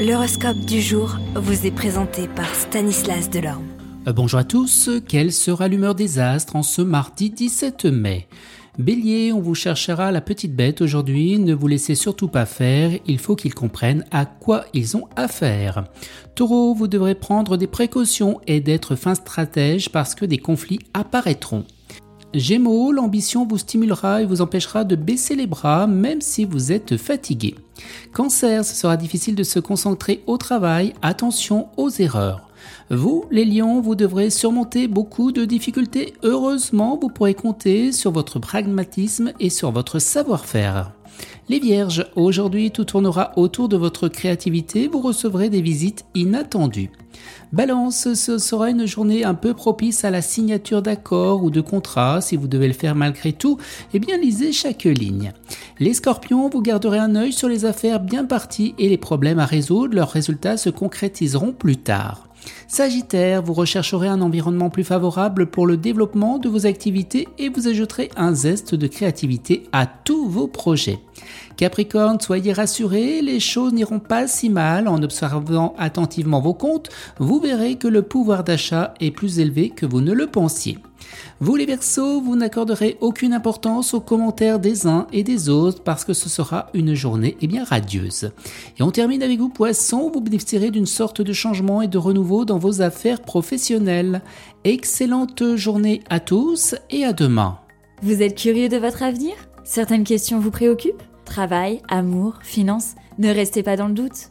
L'horoscope du jour vous est présenté par Stanislas Delorme. Euh, bonjour à tous, quelle sera l'humeur des astres en ce mardi 17 mai? Bélier, on vous cherchera la petite bête aujourd'hui, ne vous laissez surtout pas faire, il faut qu'ils comprennent à quoi ils ont affaire. Taureau, vous devrez prendre des précautions et d'être fin stratège parce que des conflits apparaîtront. Gémeaux, l'ambition vous stimulera et vous empêchera de baisser les bras même si vous êtes fatigué. Cancer, ce sera difficile de se concentrer au travail, attention aux erreurs. Vous, les lions, vous devrez surmonter beaucoup de difficultés. Heureusement, vous pourrez compter sur votre pragmatisme et sur votre savoir-faire. Les vierges, aujourd'hui tout tournera autour de votre créativité, vous recevrez des visites inattendues. Balance, ce sera une journée un peu propice à la signature d'accords ou de contrats. Si vous devez le faire malgré tout, eh bien lisez chaque ligne. Les scorpions, vous garderez un œil sur les affaires bien parties et les problèmes à résoudre. Leurs résultats se concrétiseront plus tard. Sagittaire, vous rechercherez un environnement plus favorable pour le développement de vos activités et vous ajouterez un zeste de créativité à tous vos projets. Capricorne, soyez rassurés, les choses n'iront pas si mal en observant attentivement vos comptes, vous verrez que le pouvoir d'achat est plus élevé que vous ne le pensiez. Vous les Verseaux, vous n'accorderez aucune importance aux commentaires des uns et des autres parce que ce sera une journée eh bien radieuse. Et on termine avec vous Poissons, vous bénéficierez d'une sorte de changement et de renouveau dans vos affaires professionnelles. Excellente journée à tous et à demain. Vous êtes curieux de votre avenir? Certaines questions vous préoccupent? Travail, amour, finances? Ne restez pas dans le doute.